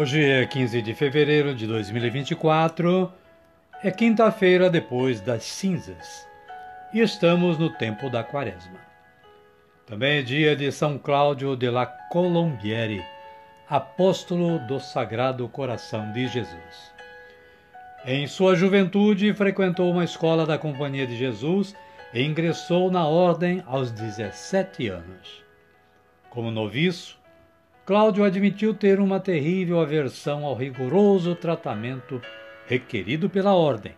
Hoje é 15 de fevereiro de 2024, é quinta-feira depois das cinzas e estamos no tempo da quaresma. Também é dia de São Cláudio de la Colombiere, apóstolo do Sagrado Coração de Jesus. Em sua juventude, frequentou uma escola da Companhia de Jesus e ingressou na ordem aos 17 anos. Como noviço, Cláudio admitiu ter uma terrível aversão ao rigoroso tratamento requerido pela ordem,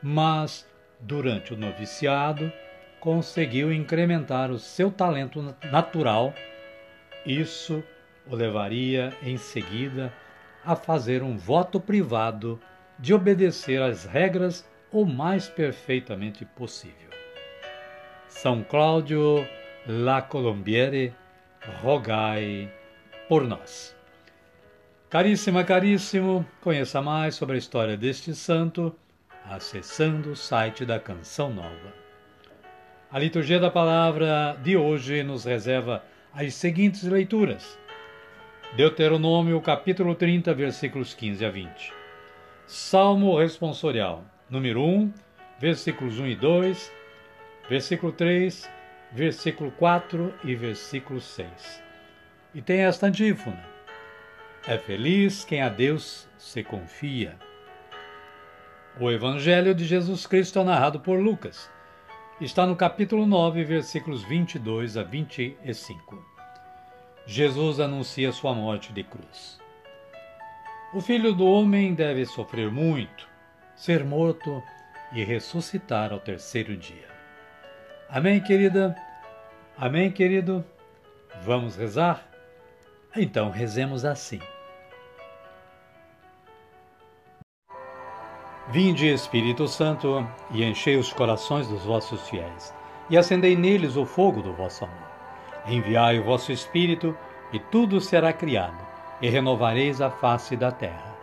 mas, durante o noviciado, conseguiu incrementar o seu talento natural. Isso o levaria em seguida a fazer um voto privado de obedecer às regras o mais perfeitamente possível. São Cláudio La Colombiere, rogai por nós. Caríssima, caríssimo, conheça mais sobre a história deste santo acessando o site da Canção Nova. A liturgia da palavra de hoje nos reserva as seguintes leituras. Deuteronômio capítulo 30, versículos 15 a 20. Salmo responsorial, número 1, versículos 1 e 2, versículo 3, versículo 4 e versículo 6. E tem esta antífona: É feliz quem a Deus se confia. O Evangelho de Jesus Cristo é narrado por Lucas. Está no capítulo 9, versículos 22 a 25. Jesus anuncia sua morte de cruz. O filho do homem deve sofrer muito, ser morto e ressuscitar ao terceiro dia. Amém, querida? Amém, querido? Vamos rezar? Então rezemos assim. Vinde, Espírito Santo, e enchei os corações dos vossos fiéis, e acendei neles o fogo do vosso amor. Enviai o vosso Espírito, e tudo será criado, e renovareis a face da terra.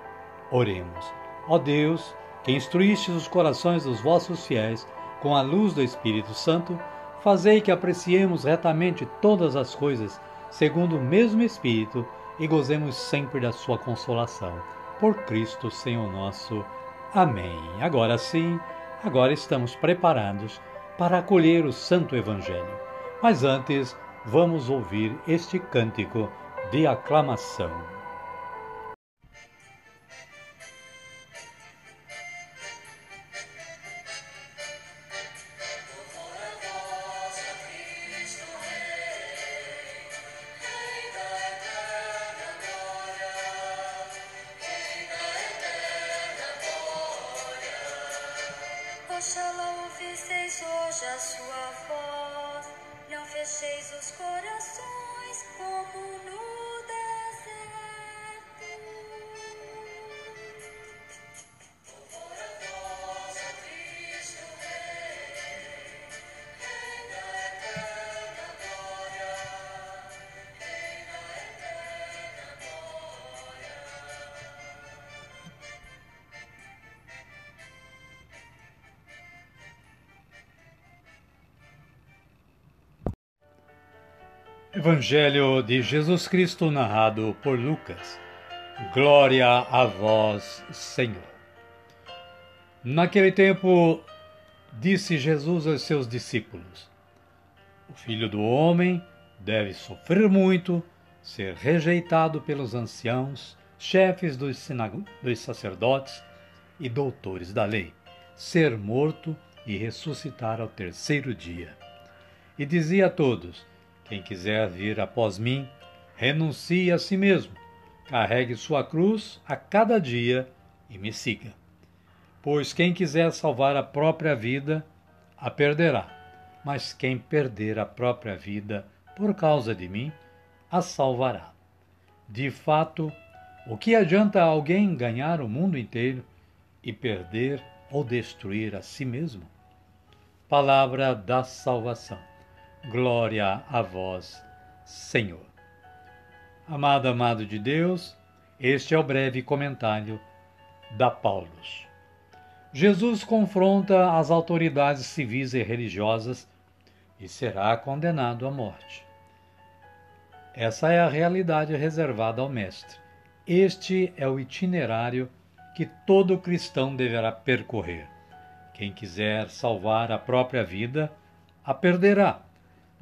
Oremos. Ó Deus, que instruístes os corações dos vossos fiéis com a luz do Espírito Santo, fazei que apreciemos retamente todas as coisas segundo o mesmo Espírito, e gozemos sempre da sua consolação. Por Cristo, Senhor nosso. Amém. Agora sim, agora estamos preparados para acolher o Santo Evangelho. Mas antes, vamos ouvir este cântico de aclamação. Evangelho de Jesus Cristo narrado por Lucas. Glória a vós, Senhor. Naquele tempo, disse Jesus aos seus discípulos: O filho do homem deve sofrer muito, ser rejeitado pelos anciãos, chefes dos, dos sacerdotes e doutores da lei, ser morto e ressuscitar ao terceiro dia. E dizia a todos: Quem quiser vir após mim, renuncie a si mesmo, carregue sua cruz a cada dia e me siga. Pois quem quiser salvar a própria vida, a perderá, mas quem perder a própria vida por causa de mim, a salvará. De fato, o que adianta alguém ganhar o mundo inteiro e perder ou destruir a si mesmo? Palavra da salvação. Glória a vós, Senhor. Amado, amado de Deus, este é o breve comentário da Paulus. Jesus confronta as autoridades civis e religiosas e será condenado à morte. Essa é a realidade reservada ao Mestre. Este é o itinerário que todo cristão deverá percorrer. Quem quiser salvar a própria vida, a perderá.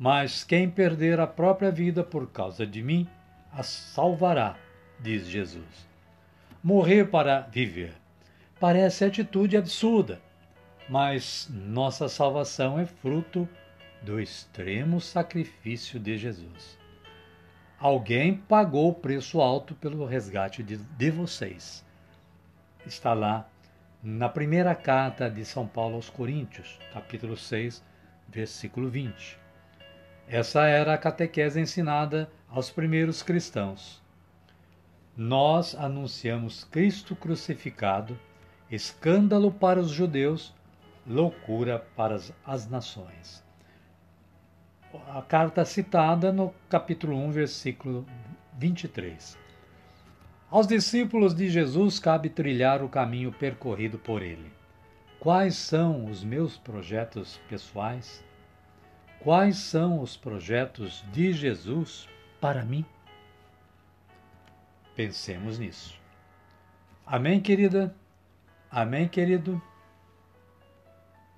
Mas quem perder a própria vida por causa de mim, a salvará, diz Jesus. Morrer para viver. Parece atitude absurda, mas nossa salvação é fruto do extremo sacrifício de Jesus. Alguém pagou o preço alto pelo resgate de, de vocês. Está lá na primeira carta de São Paulo aos Coríntios, capítulo 6, versículo 20. Essa era a catequese ensinada aos primeiros cristãos. Nós anunciamos Cristo crucificado, escândalo para os judeus, loucura para as nações a carta citada no capítulo 1, versículo 23. Aos discípulos de Jesus cabe trilhar o caminho percorrido por ele. Quais são os meus projetos pessoais? Quais são os projetos de Jesus para mim? Pensemos nisso. Amém, querida? Amém, querido?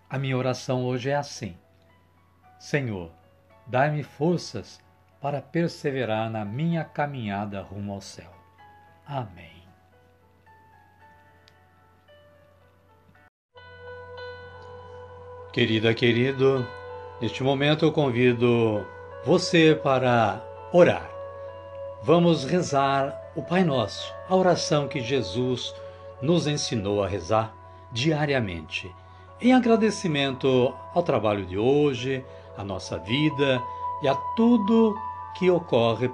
A minha oração hoje é assim: Senhor, Dai-me forças para perseverar na minha caminhada rumo ao céu. Amém. Querida, querido, neste momento eu convido você para orar. Vamos rezar o Pai Nosso, a oração que Jesus nos ensinou a rezar diariamente, em agradecimento ao trabalho de hoje, a nossa vida e a tudo que ocorre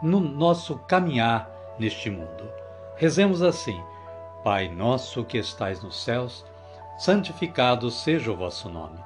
no nosso caminhar neste mundo. Rezemos assim: Pai nosso que estais nos céus, santificado seja o vosso nome.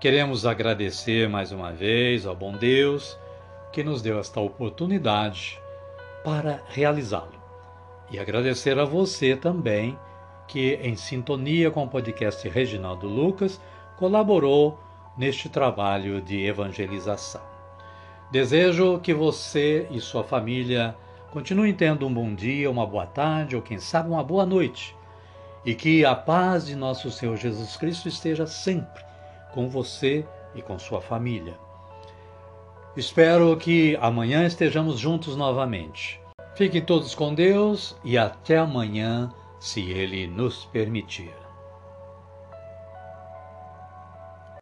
Queremos agradecer mais uma vez ao bom Deus que nos deu esta oportunidade para realizá-lo. E agradecer a você também que, em sintonia com o podcast Reginaldo Lucas, colaborou neste trabalho de evangelização. Desejo que você e sua família continuem tendo um bom dia, uma boa tarde ou, quem sabe, uma boa noite. E que a paz de nosso Senhor Jesus Cristo esteja sempre com você e com sua família. Espero que amanhã estejamos juntos novamente. Fiquem todos com Deus e até amanhã, se Ele nos permitir.